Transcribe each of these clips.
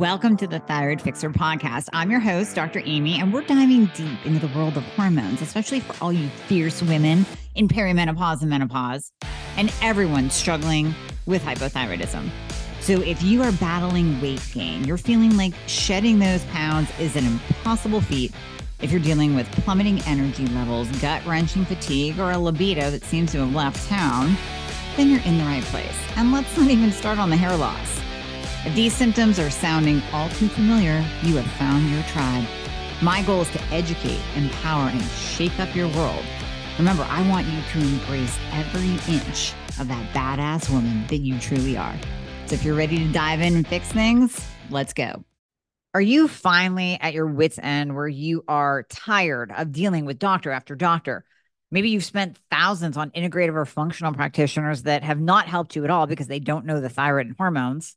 Welcome to the Thyroid Fixer podcast. I'm your host, Dr. Amie, and we're diving deep into the world of hormones, especially for all you fierce women in perimenopause and menopause, and everyone struggling with hypothyroidism. So, if you are battling weight gain, you're feeling like shedding those pounds is an impossible feat. If you're dealing with plummeting energy levels, gut wrenching fatigue, or a libido that seems to have left town, then you're in the right place. And let's not even start on the hair loss. If these symptoms are sounding all too familiar, you have found your tribe. My goal is to educate, empower, and shake up your world. Remember, I want you to embrace every inch of that badass woman that you truly are. So if you're ready to dive in and fix things, let's go. Are you finally at your wits' end where you are tired of dealing with doctor after doctor? Maybe you've spent thousands on integrative or functional practitioners that have not helped you at all because they don't know the thyroid and hormones.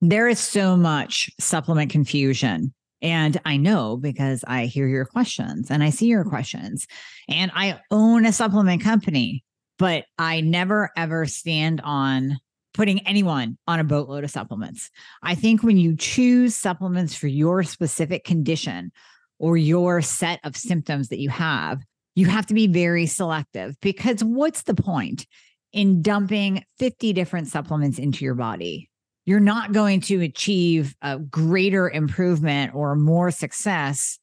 There is so much supplement confusion. And I know because I hear your questions and I see your questions. And I own a supplement company, but I never ever stand on putting anyone on a boatload of supplements. I think when you choose supplements for your specific condition or your set of symptoms that you have, you have to be very selective because what's the point in dumping 50 different supplements into your body? You're not going to achieve a greater improvement or more success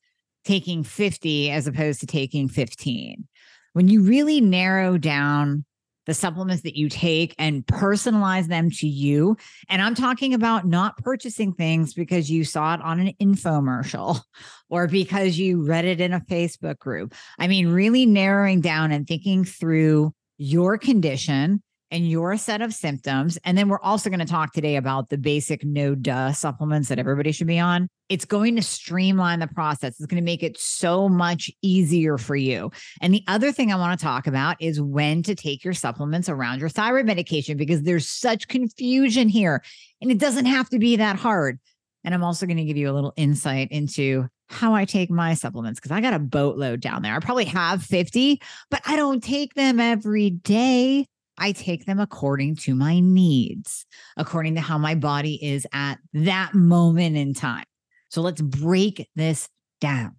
taking 50 as opposed to taking 15. When you really narrow down the supplements that you take and personalize them to you. And I'm talking about not purchasing things because you saw it on an infomercial or because you read it in a Facebook group. I mean, really narrowing down and thinking through your condition and your set of symptoms. And then we're also going to talk today about the basic no duh supplements that everybody should be on. It's going to streamline the process. It's going to make it so much easier for you. And the other thing I want to talk about is when to take your supplements around your thyroid medication because there's such confusion here and it doesn't have to be that hard. And I'm also going to give you a little insight into how I take my supplements because I got a boatload down there. I probably have 50, but I don't take them every day. I take them according to my needs, according to how my body is at that moment in time. So let's break this down.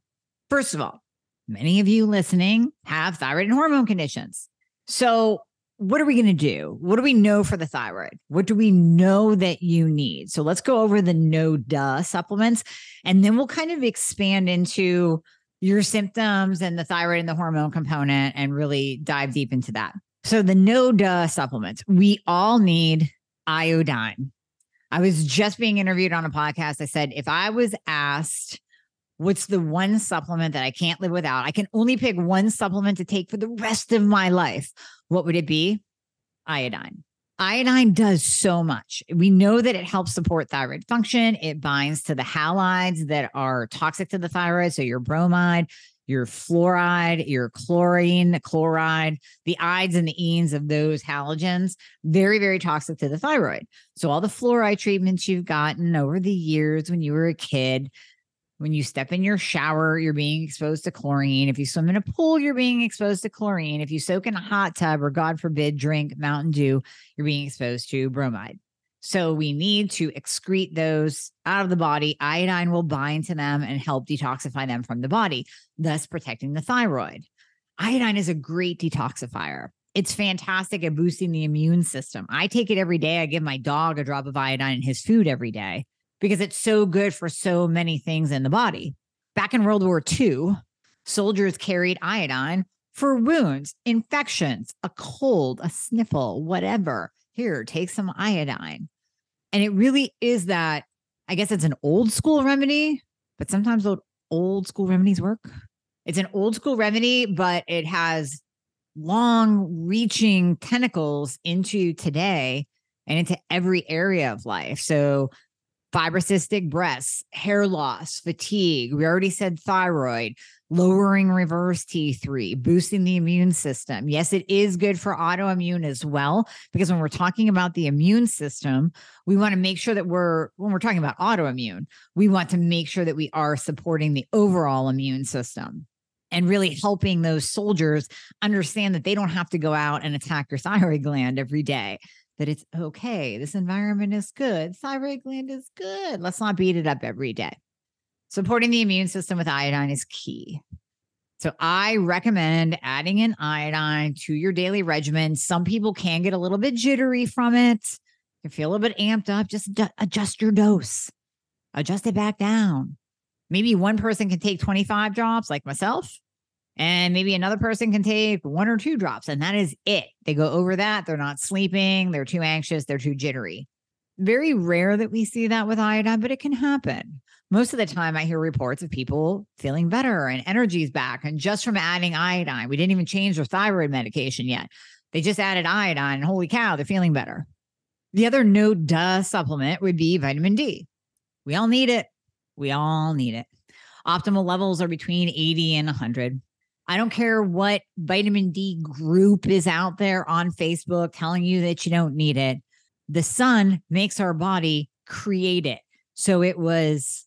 First of all, many of you listening have thyroid and hormone conditions. So, what are we going to do? What do we know for the thyroid? What do we know that you need? So, let's go over the no duh supplements and then we'll kind of expand into your symptoms and the thyroid and the hormone component and really dive deep into that. So the no duh supplements, we all need iodine. I was just being interviewed on a podcast. I said, if I was asked, what's the one supplement that I can't live without? I can only pick one supplement to take for the rest of my life. What would it be? Iodine. Iodine does so much. We know that it helps support thyroid function. It binds to the halides that are toxic to the thyroid. So your bromide, your fluoride, your chlorine, chloride, the ides and the enes of those halogens, very, very toxic to the thyroid. So, all the fluoride treatments you've gotten over the years when you were a kid, when you step in your shower, you're being exposed to chlorine. If you swim in a pool, you're being exposed to chlorine. If you soak in a hot tub or, God forbid, drink Mountain Dew, you're being exposed to bromide. So we need to excrete those out of the body. Iodine will bind to them and help detoxify them from the body, thus protecting the thyroid. Iodine is a great detoxifier. It's fantastic at boosting the immune system. I take it every day. I give my dog a drop of iodine in his food every day because it's so good for so many things in the body. Back in World War II, soldiers carried iodine for wounds, infections, a cold, a sniffle, whatever. Here, take some iodine. And it really is that, I guess it's an old school remedy, but sometimes old, old school remedies work. It's an old school remedy, but it has long reaching tentacles into today and into every area of life. So, fibrocystic breasts, hair loss, fatigue. We already said thyroid, lowering reverse T3, boosting the immune system. Yes, it is good for autoimmune as well, because when we're talking about the immune system, we want to make sure that we're, when we're talking about autoimmune, we want to make sure that we are supporting the overall immune system and really helping those soldiers understand that they don't have to go out and attack your thyroid gland every day that it's okay. This environment is good. Thyroid gland is good. Let's not beat it up every day. Supporting the immune system with iodine is key. So I recommend adding in iodine to your daily regimen. Some people can get a little bit jittery from it. You feel a little bit amped up. Just adjust your dose, adjust it back down. Maybe one person can take 25 drops, like myself, and maybe another person can take one or two drops, and that is it. They go over that. They're not sleeping. They're too anxious. They're too jittery. Very rare that we see that with iodine, but it can happen. Most of the time, I hear reports of people feeling better and energy's back. And just from adding iodine, we didn't even change their thyroid medication yet. They just added iodine, and holy cow, they're feeling better. The other no duh supplement would be vitamin D. We all need it. We all need it. Optimal levels are between 80 and 100. I don't care what vitamin D group is out there on Facebook telling you that you don't need it. The sun makes our body create it. So it was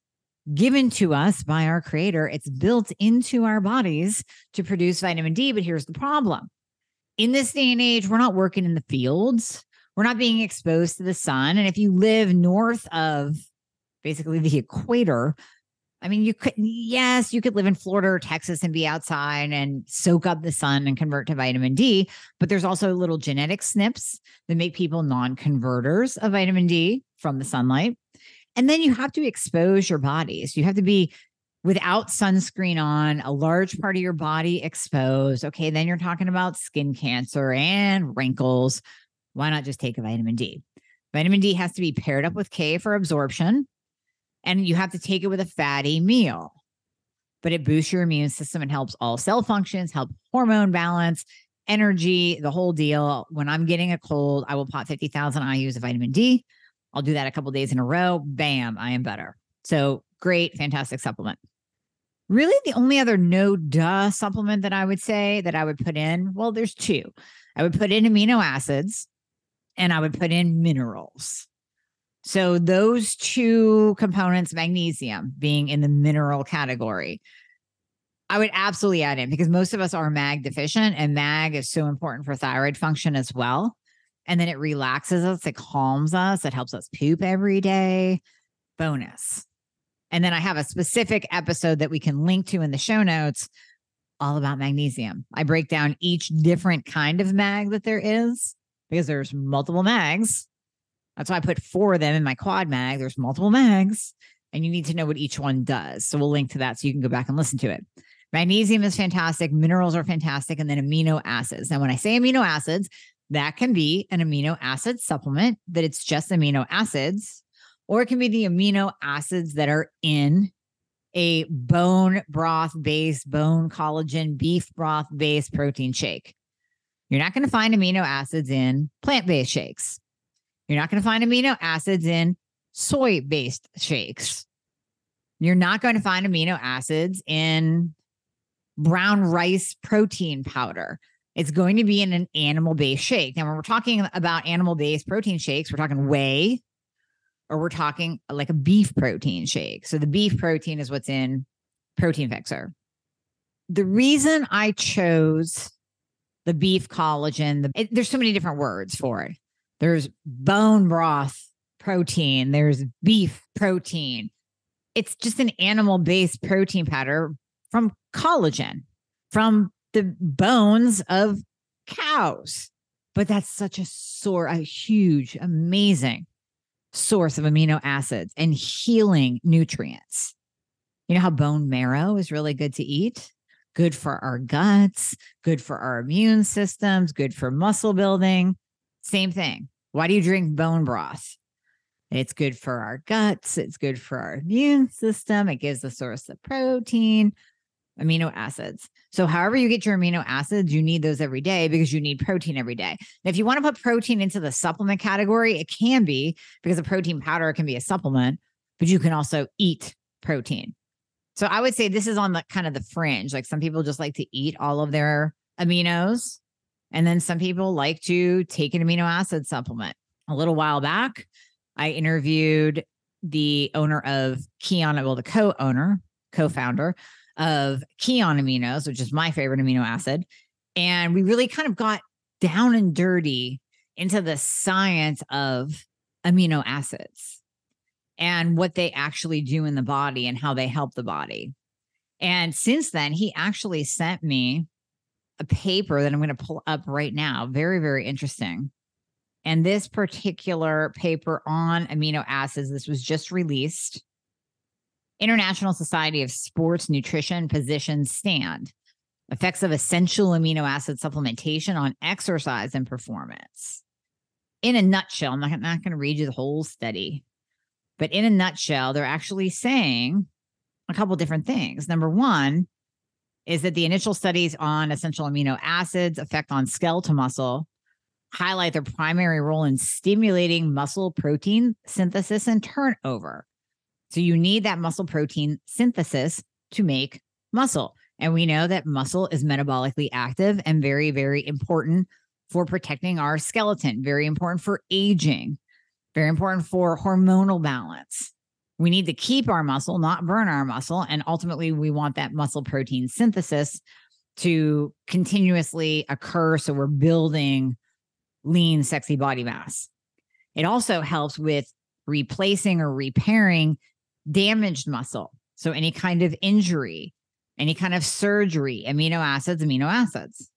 given to us by our creator. It's built into our bodies to produce vitamin D. But here's the problem in this day and age, we're not working in the fields, we're not being exposed to the sun. And if you live north of basically the equator, I mean, you could, yes, you could live in Florida or Texas and be outside and soak up the sun and convert to vitamin D. But there's also little genetic SNPs that make people non converters of vitamin D from the sunlight. And then you have to expose your bodies. You have to be without sunscreen on, a large part of your body exposed. Okay, then you're talking about skin cancer and wrinkles. Why not just take a vitamin D? Vitamin D has to be paired up with K for absorption and you have to take it with a fatty meal. But it boosts your immune system and helps all cell functions, help hormone balance, energy, the whole deal. When I'm getting a cold, I will pop 50,000 IUs of vitamin D. I'll do that a couple days in a row. Bam, I am better. So great, fantastic supplement. Really, the only other no duh supplement that I would say that I would put in, well, there's two. I would put in amino acids and I would put in minerals. So those two components, magnesium being in the mineral category, I would absolutely add in because most of us are mag deficient and mag is so important for thyroid function as well. And then it relaxes us, it calms us, it helps us poop every day. Bonus. And then I have a specific episode that we can link to in the show notes all about magnesium. I break down each different kind of mag that there is because there's multiple mags that's why I put four of them in my quad mag. There's multiple mags, and you need to know what each one does. So we'll link to that so you can go back and listen to it. Magnesium is fantastic, minerals are fantastic, and then amino acids. Now, when I say amino acids, that can be an amino acid supplement that it's just amino acids, or it can be the amino acids that are in a bone broth based, bone collagen, beef broth based protein shake. You're not going to find amino acids in plant based shakes. You're not going to find amino acids in soy based shakes. You're not going to find amino acids in brown rice protein powder. It's going to be in an animal based shake. Now, when we're talking about animal based protein shakes, we're talking whey or we're talking like a beef protein shake. So the beef protein is what's in Protein Fixer. The reason I chose the beef collagen, the, it, there's so many different words for it. There's bone broth protein, there's beef protein. It's just an animal based protein powder from collagen, from the bones of cows. But that's such a sore, a huge, amazing source of amino acids and healing nutrients. You know how bone marrow is really good to eat? good for our guts, good for our immune systems, good for muscle building. Same thing. Why do you drink bone broth? It's good for our guts. It's good for our immune system. It gives the source of protein, amino acids. So, however, you get your amino acids, you need those every day because you need protein every day. If you want to put protein into the supplement category, it can be because a protein powder can be a supplement, but you can also eat protein. So, I would say this is on the kind of the fringe. Like some people just like to eat all of their aminos. And then some people like to take an amino acid supplement. A little while back, I interviewed the owner of Kion, well, the co owner, co founder of Kion Aminos, which is my favorite amino acid. And we really kind of got down and dirty into the science of amino acids and what they actually do in the body and how they help the body. And since then, he actually sent me a paper that I'm going to pull up right now. Very, very interesting. And this particular paper on amino acids, this was just released. International Society of Sports Nutrition positions stand. Effects of essential amino acid supplementation on exercise and performance. In a nutshell, I'm not, not going to read you the whole study, but in a nutshell, they're actually saying a couple different things. Number one is that the initial studies on essential amino acids effect on skeletal muscle highlight their primary role in stimulating muscle protein synthesis and turnover. So you need that muscle protein synthesis to make muscle. And we know that muscle is metabolically active and very, very important for protecting our skeleton, very important for aging, very important for hormonal balance. We need to keep our muscle, not burn our muscle. And ultimately, we want that muscle protein synthesis to continuously occur. So we're building lean, sexy body mass. It also helps with replacing or repairing damaged muscle. So, any kind of injury, any kind of surgery, amino acids, amino acids.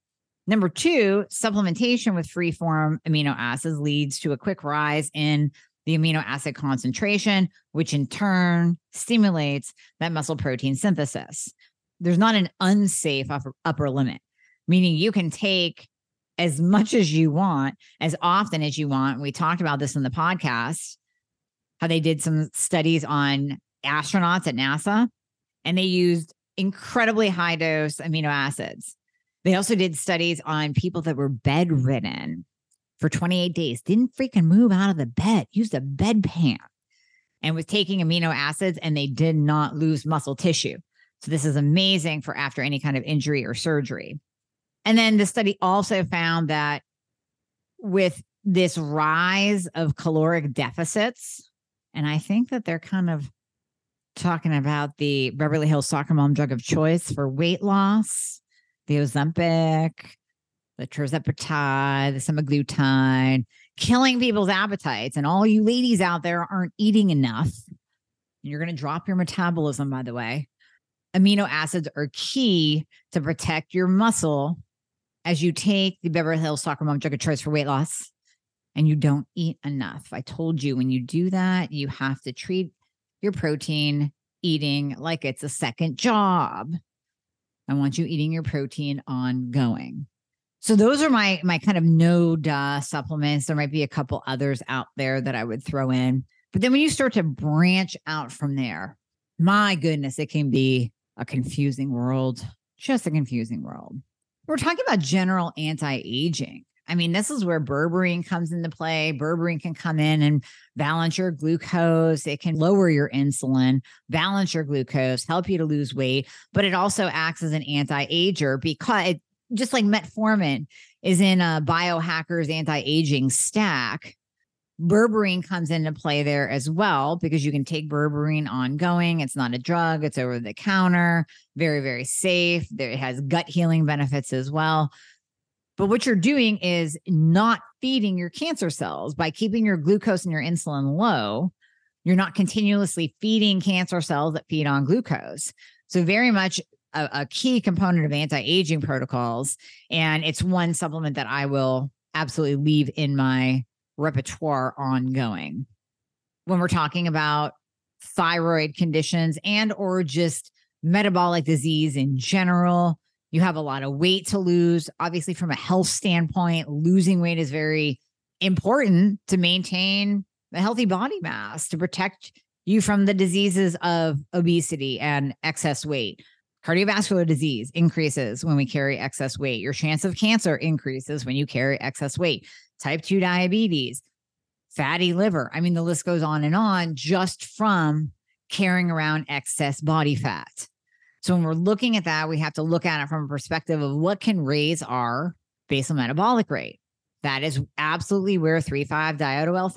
Number two, supplementation with free form amino acids leads to a quick rise in the amino acid concentration, which in turn stimulates that muscle protein synthesis. There's not an unsafe upper, upper limit, meaning you can take as much as you want, as often as you want. We talked about this in the podcast, how they did some studies on astronauts at NASA and they used incredibly high dose amino acids. They also did studies on people that were bedridden for 28 days, didn't freaking move out of the bed, used a bedpan and was taking amino acids and they did not lose muscle tissue. So this is amazing for after any kind of injury or surgery. And then the study also found that with this rise of caloric deficits, and I think that they're kind of talking about the Beverly Hills soccer mom drug of choice for weight loss, the Ozempic, the tirzepatide, the semaglutide, killing people's appetites. And all you ladies out there aren't eating enough. You're going to drop your metabolism, by the way. Amino acids are key to protect your muscle as you take the Beverly Hills Soccer Mom Drug of Choice for weight loss and you don't eat enough. I told you when you do that, you have to treat your protein eating like it's a second job. I want you eating your protein ongoing. So those are my my kind of no duh supplements. There might be a couple others out there that I would throw in. But then when you start to branch out from there, my goodness, it can be a confusing world, just a confusing world. We're talking about general anti aging. I mean, this is where berberine comes into play. Berberine can come in and balance your glucose. It can lower your insulin, balance your glucose, help you to lose weight, but it also acts as an anti ager because it, just like metformin is in a biohacker's anti aging stack, berberine comes into play there as well because you can take berberine ongoing. It's not a drug, it's over the counter, very, very safe. There, it has gut healing benefits as well. But what you're doing is not feeding your cancer cells by keeping your glucose and your insulin low. You're not continuously feeding cancer cells that feed on glucose. So, very much a, a key component of anti aging protocols. And it's one supplement that I will absolutely leave in my repertoire ongoing when we're talking about thyroid conditions and or just metabolic disease in general You have a lot of weight to lose. Obviously, from a health standpoint, losing weight is very important to maintain a healthy body mass to protect you from the diseases of obesity and excess weight. Cardiovascular disease increases when we carry excess weight. Your chance of cancer increases when you carry excess weight. Type 2 diabetes, fatty liver. I mean, the list goes on and on just from carrying around excess body fat. So when we're looking at that, we have to look at it from a perspective of what can raise our basal metabolic rate. That is absolutely where 3,5 diotyl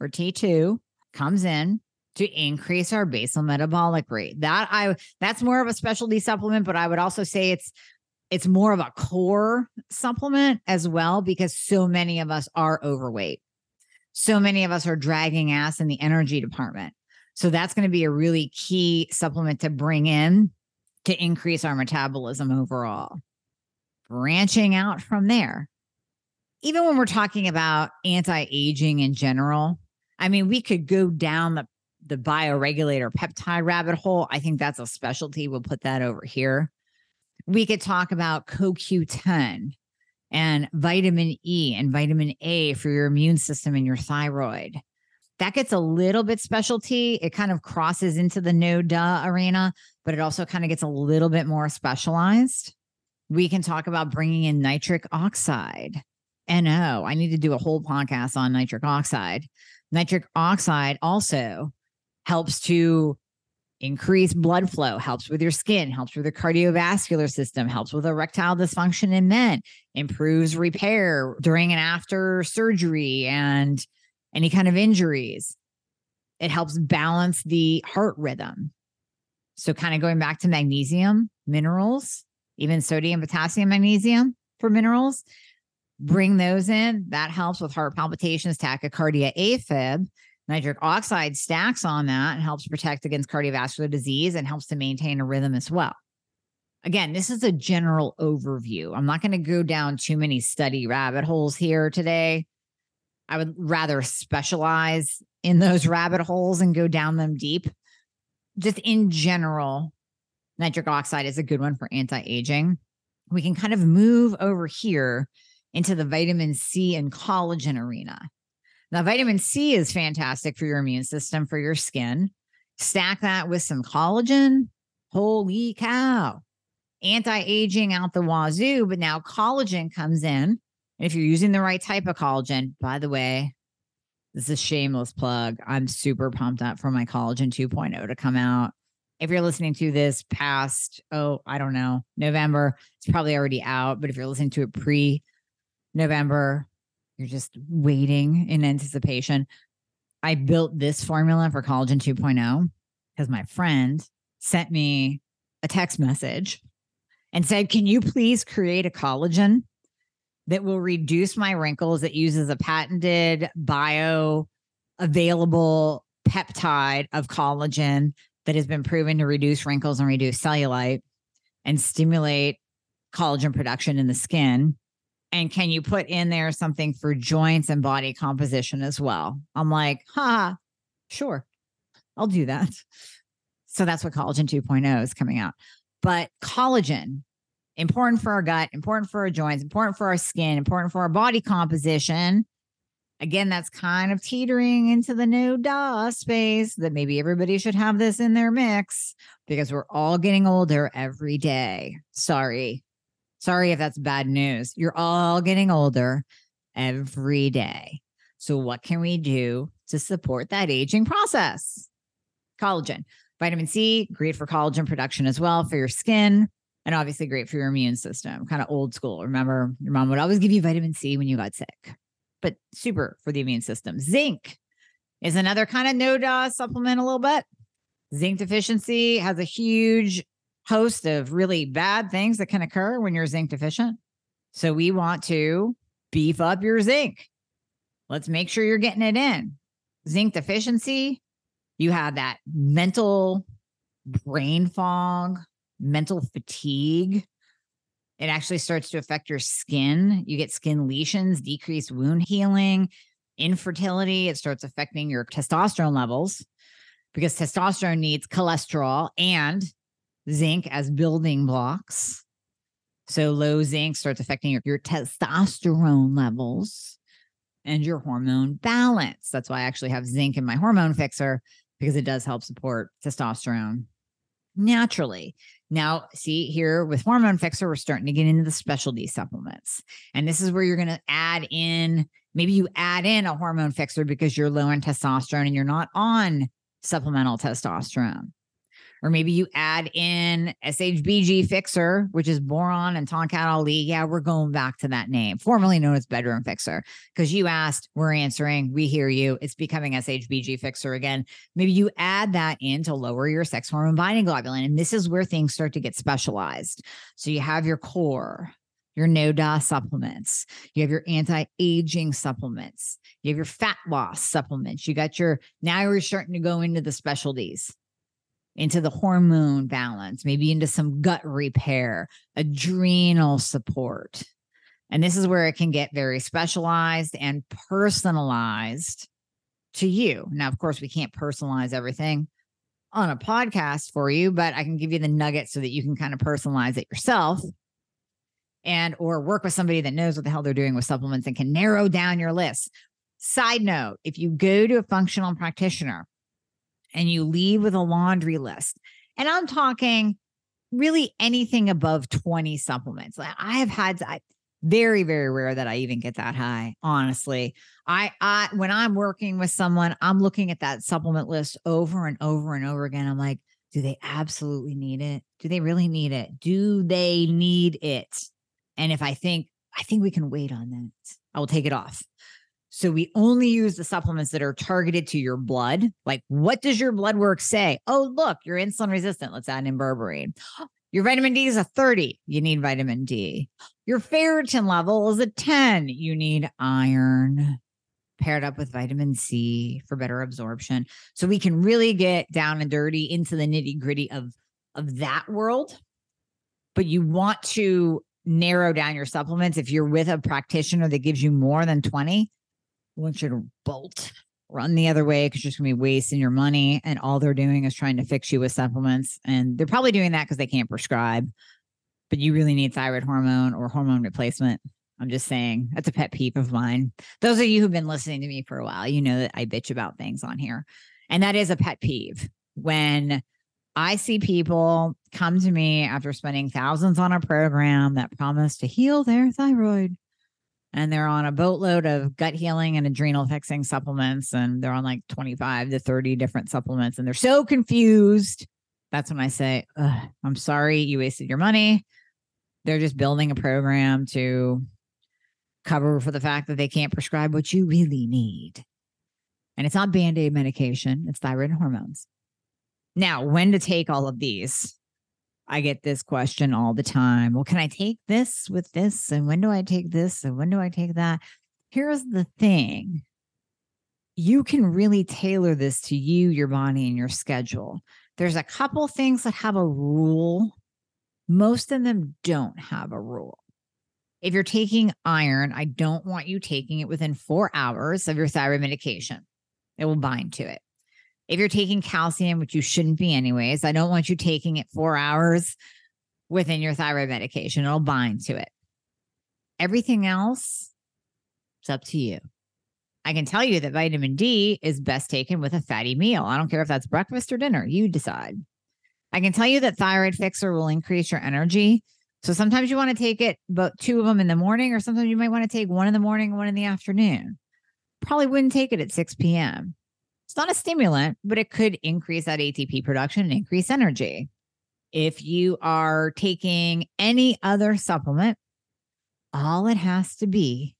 or T2 comes in to increase our basal metabolic rate. That I that's more of a specialty supplement, but I would also say it's it's more of a core supplement as well because so many of us are overweight. So many of us are dragging ass in the energy department. So that's going to be a really key supplement to bring in to increase our metabolism overall. Branching out from there, even when we're talking about anti-aging in general, I mean, we could go down the the bioregulator peptide rabbit hole. I think that's a specialty. We'll put that over here. We could talk about CoQ10 and vitamin E and vitamin A for your immune system and your thyroid. That gets a little bit specialty. It kind of crosses into the no duh arena, but it also kind of gets a little bit more specialized. We can talk about bringing in nitric oxide. NO. I need to do a whole podcast on nitric oxide. Nitric oxide also helps to increase blood flow, helps with your skin, helps with the cardiovascular system, helps with erectile dysfunction in men, improves repair during and after surgery and any kind of injuries. It helps balance the heart rhythm. So, kind of going back to magnesium, minerals, even sodium, potassium, magnesium for minerals, bring those in. That helps with heart palpitations, tachycardia, AFib. Nitric oxide stacks on that and helps protect against cardiovascular disease and helps to maintain a rhythm as well. Again, this is a general overview. I'm not going to go down too many study rabbit holes here today. I would rather specialize in those rabbit holes and go down them deep. Just in general, nitric oxide is a good one for anti aging. We can kind of move over here into the vitamin C and collagen arena. Now, vitamin C is fantastic for your immune system, for your skin. Stack that with some collagen. Holy cow. Anti aging out the wazoo, but now collagen comes in. And if you're using the right type of collagen, by the way, this is a shameless plug. I'm super pumped up for my collagen 2.0 to come out. If you're listening to this past, oh, I don't know, November, it's probably already out. But if you're listening to it pre November, you're just waiting in anticipation. I built this formula for collagen 2.0 because my friend sent me a text message and said, Can you please create a collagen that will reduce my wrinkles that uses a patented bio available peptide of collagen that has been proven to reduce wrinkles and reduce cellulite and stimulate collagen production in the skin? And can you put in there something for joints and body composition as well? I'm like, ha, sure, I'll do that. So that's what collagen 2.0 is coming out. But collagen, important for our gut, important for our joints, important for our skin, important for our body composition. Again, that's kind of teetering into the no duh space that maybe everybody should have this in their mix because we're all getting older every day. Sorry, Sorry if that's bad news. You're all getting older every day. So, what can we do to support that aging process? Collagen, vitamin C, great for collagen production as well for your skin, and obviously great for your immune system. Kind of old school. Remember, your mom would always give you vitamin C when you got sick, but super for the immune system. Zinc is another kind of no duh supplement a little bit. Zinc deficiency has a huge host of really bad things that can occur when you're zinc deficient. So we want to beef up your zinc. Let's make sure you're getting it in. Zinc deficiency, you have that mental brain fog, mental fatigue. It actually starts to affect your skin. You get skin lesions, decreased wound healing, infertility. It starts affecting your testosterone levels because testosterone needs cholesterol and zinc as building blocks So low zinc starts affecting your, your testosterone levels and your hormone balance. That's why I actually have zinc in my hormone fixer because it does help support testosterone naturally. Now, see here with hormone fixer, we're starting to get into the specialty supplements. And this is where you're going to add in maybe you add in a hormone fixer because you're low in testosterone and you're not on supplemental testosterone. Or maybe you add in SHBG Fixer, which is boron and Tongkat Ali. Yeah, we're going back to that name, formerly known as Bedroom Fixer, because you asked, we're answering, we hear you. It's becoming SHBG Fixer again. Maybe you add that in to lower your sex hormone binding globulin. And this is where things start to get specialized. So you have your core, your no DOS supplements. You have your anti-aging supplements. You have your fat loss supplements. You got your now you're starting to go into the specialties into the hormone balance, maybe into some gut repair, adrenal support. And this is where it can get very specialized and personalized to you. Now, of course, we can't personalize everything on a podcast for you, but I can give you the nuggets so that you can kind of personalize it yourself and or work with somebody that knows what the hell they're doing with supplements and can narrow down your list. Side note, if you go to a functional practitioner and you leave with a laundry list. And I'm talking really anything above 20 supplements. Like I have had I, very very rare that I even get that high, honestly. I I when I'm working with someone, I'm looking at that supplement list over and over and over again. I'm like, do they absolutely need it? Do they really need it? Do they need it? And if I think I think we can wait on that, I will take it off. So we only use the supplements that are targeted to your blood. Like, what does your blood work say? Oh, look, you're insulin resistant. Let's add in berberine. Your vitamin D is a 30. You need vitamin D. Your ferritin level is a 10. You need iron paired up with vitamin C for better absorption. So we can really get down and dirty into the nitty gritty of, of that world. But you want to narrow down your supplements. If you're with a practitioner that gives you more than 20, Want you to bolt, run the other way because you're just going to be wasting your money. And all they're doing is trying to fix you with supplements. And they're probably doing that because they can't prescribe, but you really need thyroid hormone or hormone replacement. I'm just saying that's a pet peeve of mine. Those of you who've been listening to me for a while, you know that I bitch about things on here. And that is a pet peeve when I see people come to me after spending thousands on a program that promised to heal their thyroid and they're on a boatload of gut healing and adrenal fixing supplements and they're on like 25 to 30 different supplements and they're so confused. That's when i say i'm sorry you wasted your money. They're just building a program to cover for the fact that they can't prescribe what you really need. And it's not band-aid medication it's thyroid hormones. Now when to take all of these I get this question all the time. Well, can I take this with this? And when do I take this? And when do I take that? Here's the thing you can really tailor this to you, your body, and your schedule. There's a couple things that have a rule, most of them don't have a rule. If you're taking iron, I don't want you taking it within four hours of your thyroid medication. It will bind to it. If you're taking calcium, which you shouldn't be anyways, I don't want you taking it four hours within your thyroid medication. It'll bind to it. Everything else, it's up to you. I can tell you that vitamin D is best taken with a fatty meal. I don't care if that's breakfast or dinner, you decide. I can tell you that thyroid fixer will increase your energy. So sometimes you want to take it, but two of them in the morning, or sometimes you might want to take one in the morning, one in the afternoon. Probably wouldn't take it at 6 p.m. It's not a stimulant, but it could increase that ATP production and increase energy. If you are taking any other supplement, all it has to be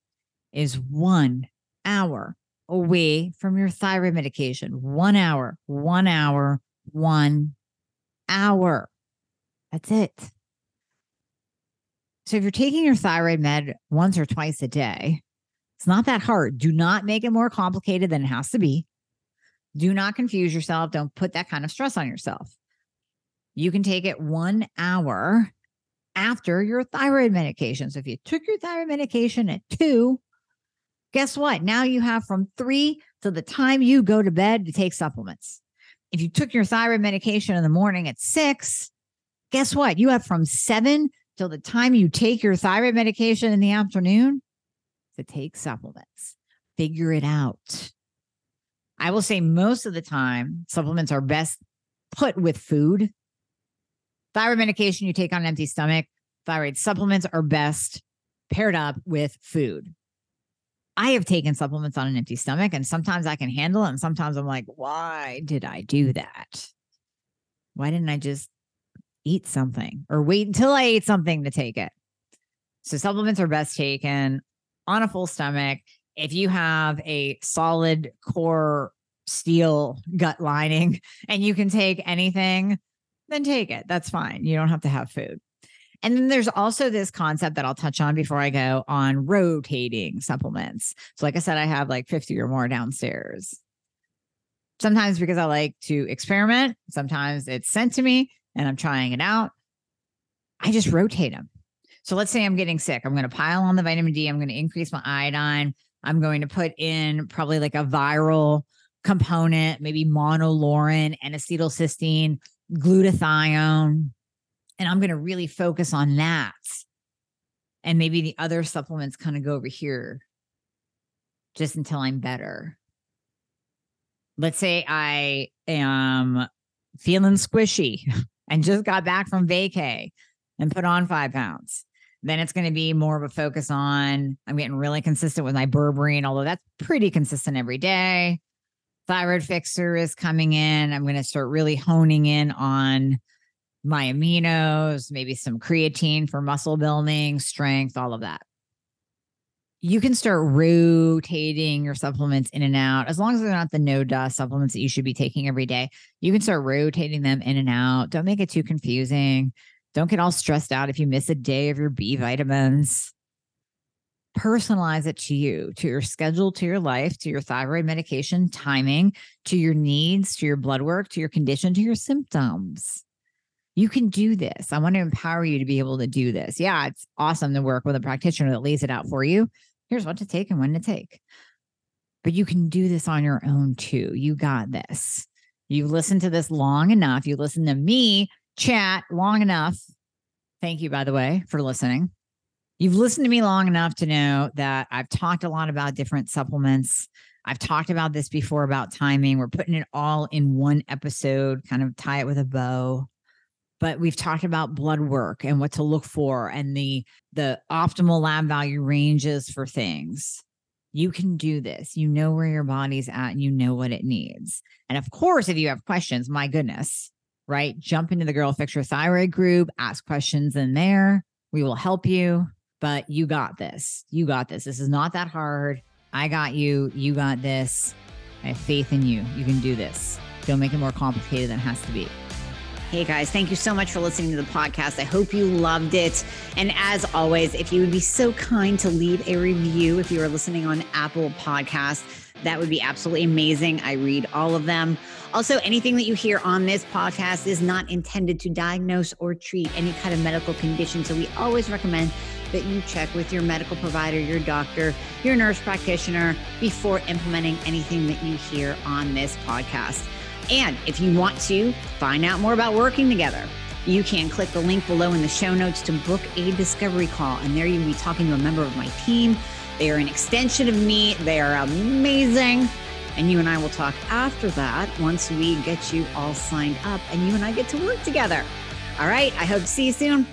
is one hour away from your thyroid medication. One hour, one hour, one hour. That's it. So if you're taking your thyroid med once or twice a day, it's not that hard. Do not make it more complicated than it has to be. Do not confuse yourself. Don't put that kind of stress on yourself. You can take it one hour after your thyroid medication. So if you took your thyroid medication at two, guess what? Now you have from three to the time you go to bed to take supplements. If you took your thyroid medication in the morning at six, guess what? You have from seven till the time you take your thyroid medication in the afternoon to take supplements. Figure it out. I will say most of the time, supplements are best put with food. Thyroid medication you take on an empty stomach, thyroid supplements are best paired up with food. I have taken supplements on an empty stomach, and sometimes I can handle it. And sometimes I'm like, why did I do that? Why didn't I just eat something or wait until I ate something to take it? So, supplements are best taken on a full stomach. If you have a solid core steel gut lining and you can take anything, then take it. That's fine. You don't have to have food. And then there's also this concept that I'll touch on before I go on rotating supplements. So, like I said, I have like 50 or more downstairs. Sometimes because I like to experiment, sometimes it's sent to me and I'm trying it out. I just rotate them. So, let's say I'm getting sick. I'm going to pile on the vitamin D. I'm going to increase my iodine. I'm going to put in probably like a viral component, maybe monolaurin and acetylcysteine, glutathione and I'm going to really focus on that. And maybe the other supplements kind of go over here just until I'm better. Let's say I am feeling squishy and just got back from vacay and put on five pounds. Then it's going to be more of a focus on I'm getting really consistent with my berberine, although that's pretty consistent every day. Thyroid fixer is coming in. I'm going to start really honing in on my aminos, maybe some creatine for muscle building, strength, all of that. You can start rotating your supplements in and out as long as they're not the no dust supplements that you should be taking every day. You can start rotating them in and out. Don't make it too confusing. Don't get all stressed out if you miss a day of your B vitamins. Personalize it to you, to your schedule, to your life, to your thyroid medication timing, to your needs, to your blood work, to your condition, to your symptoms you can do this. I want to empower you to be able to do this. Yeah, it's awesome to work with a practitioner that lays it out for you. Here's what to take and when to take. But you can do this on your own too. You got this. You've listened to this long enough. You listen to me chat long enough. Thank you, by the way, for listening. You've listened to me long enough to know that I've talked a lot about different supplements. I've talked about this before about timing. We're putting it all in one episode, kind of tie it with a bow but we've talked about blood work and what to look for and the the optimal lab value ranges for things you can do this you know where your body's at and you know what it needs and of course if you have questions my goodness right? Jump into the girl fix your thyroid group ask questions in there. We will help you but you got this. You got this. This is not that hard. I got you. You got this. I have faith in you. You can do this. Don't make it more complicated than it has to be. Hey guys, thank you so much for listening to the podcast. I hope you loved it. And as always, if you would be so kind to leave a review if you are listening on Apple Podcasts, that would be absolutely amazing. I read all of them. Also, anything that you hear on this podcast is not intended to diagnose or treat any kind of medical condition. So we always recommend that you check with your medical provider, your doctor, your nurse practitioner before implementing anything that you hear on this podcast. And if you want to find out more about working together, you can click the link below in the show notes to book a discovery call. And there you'll be talking to a member of my team. They are an extension of me, they are amazing. And you and I will talk after that once we get you all signed up and you and I get to work together. All right. I hope to see you soon.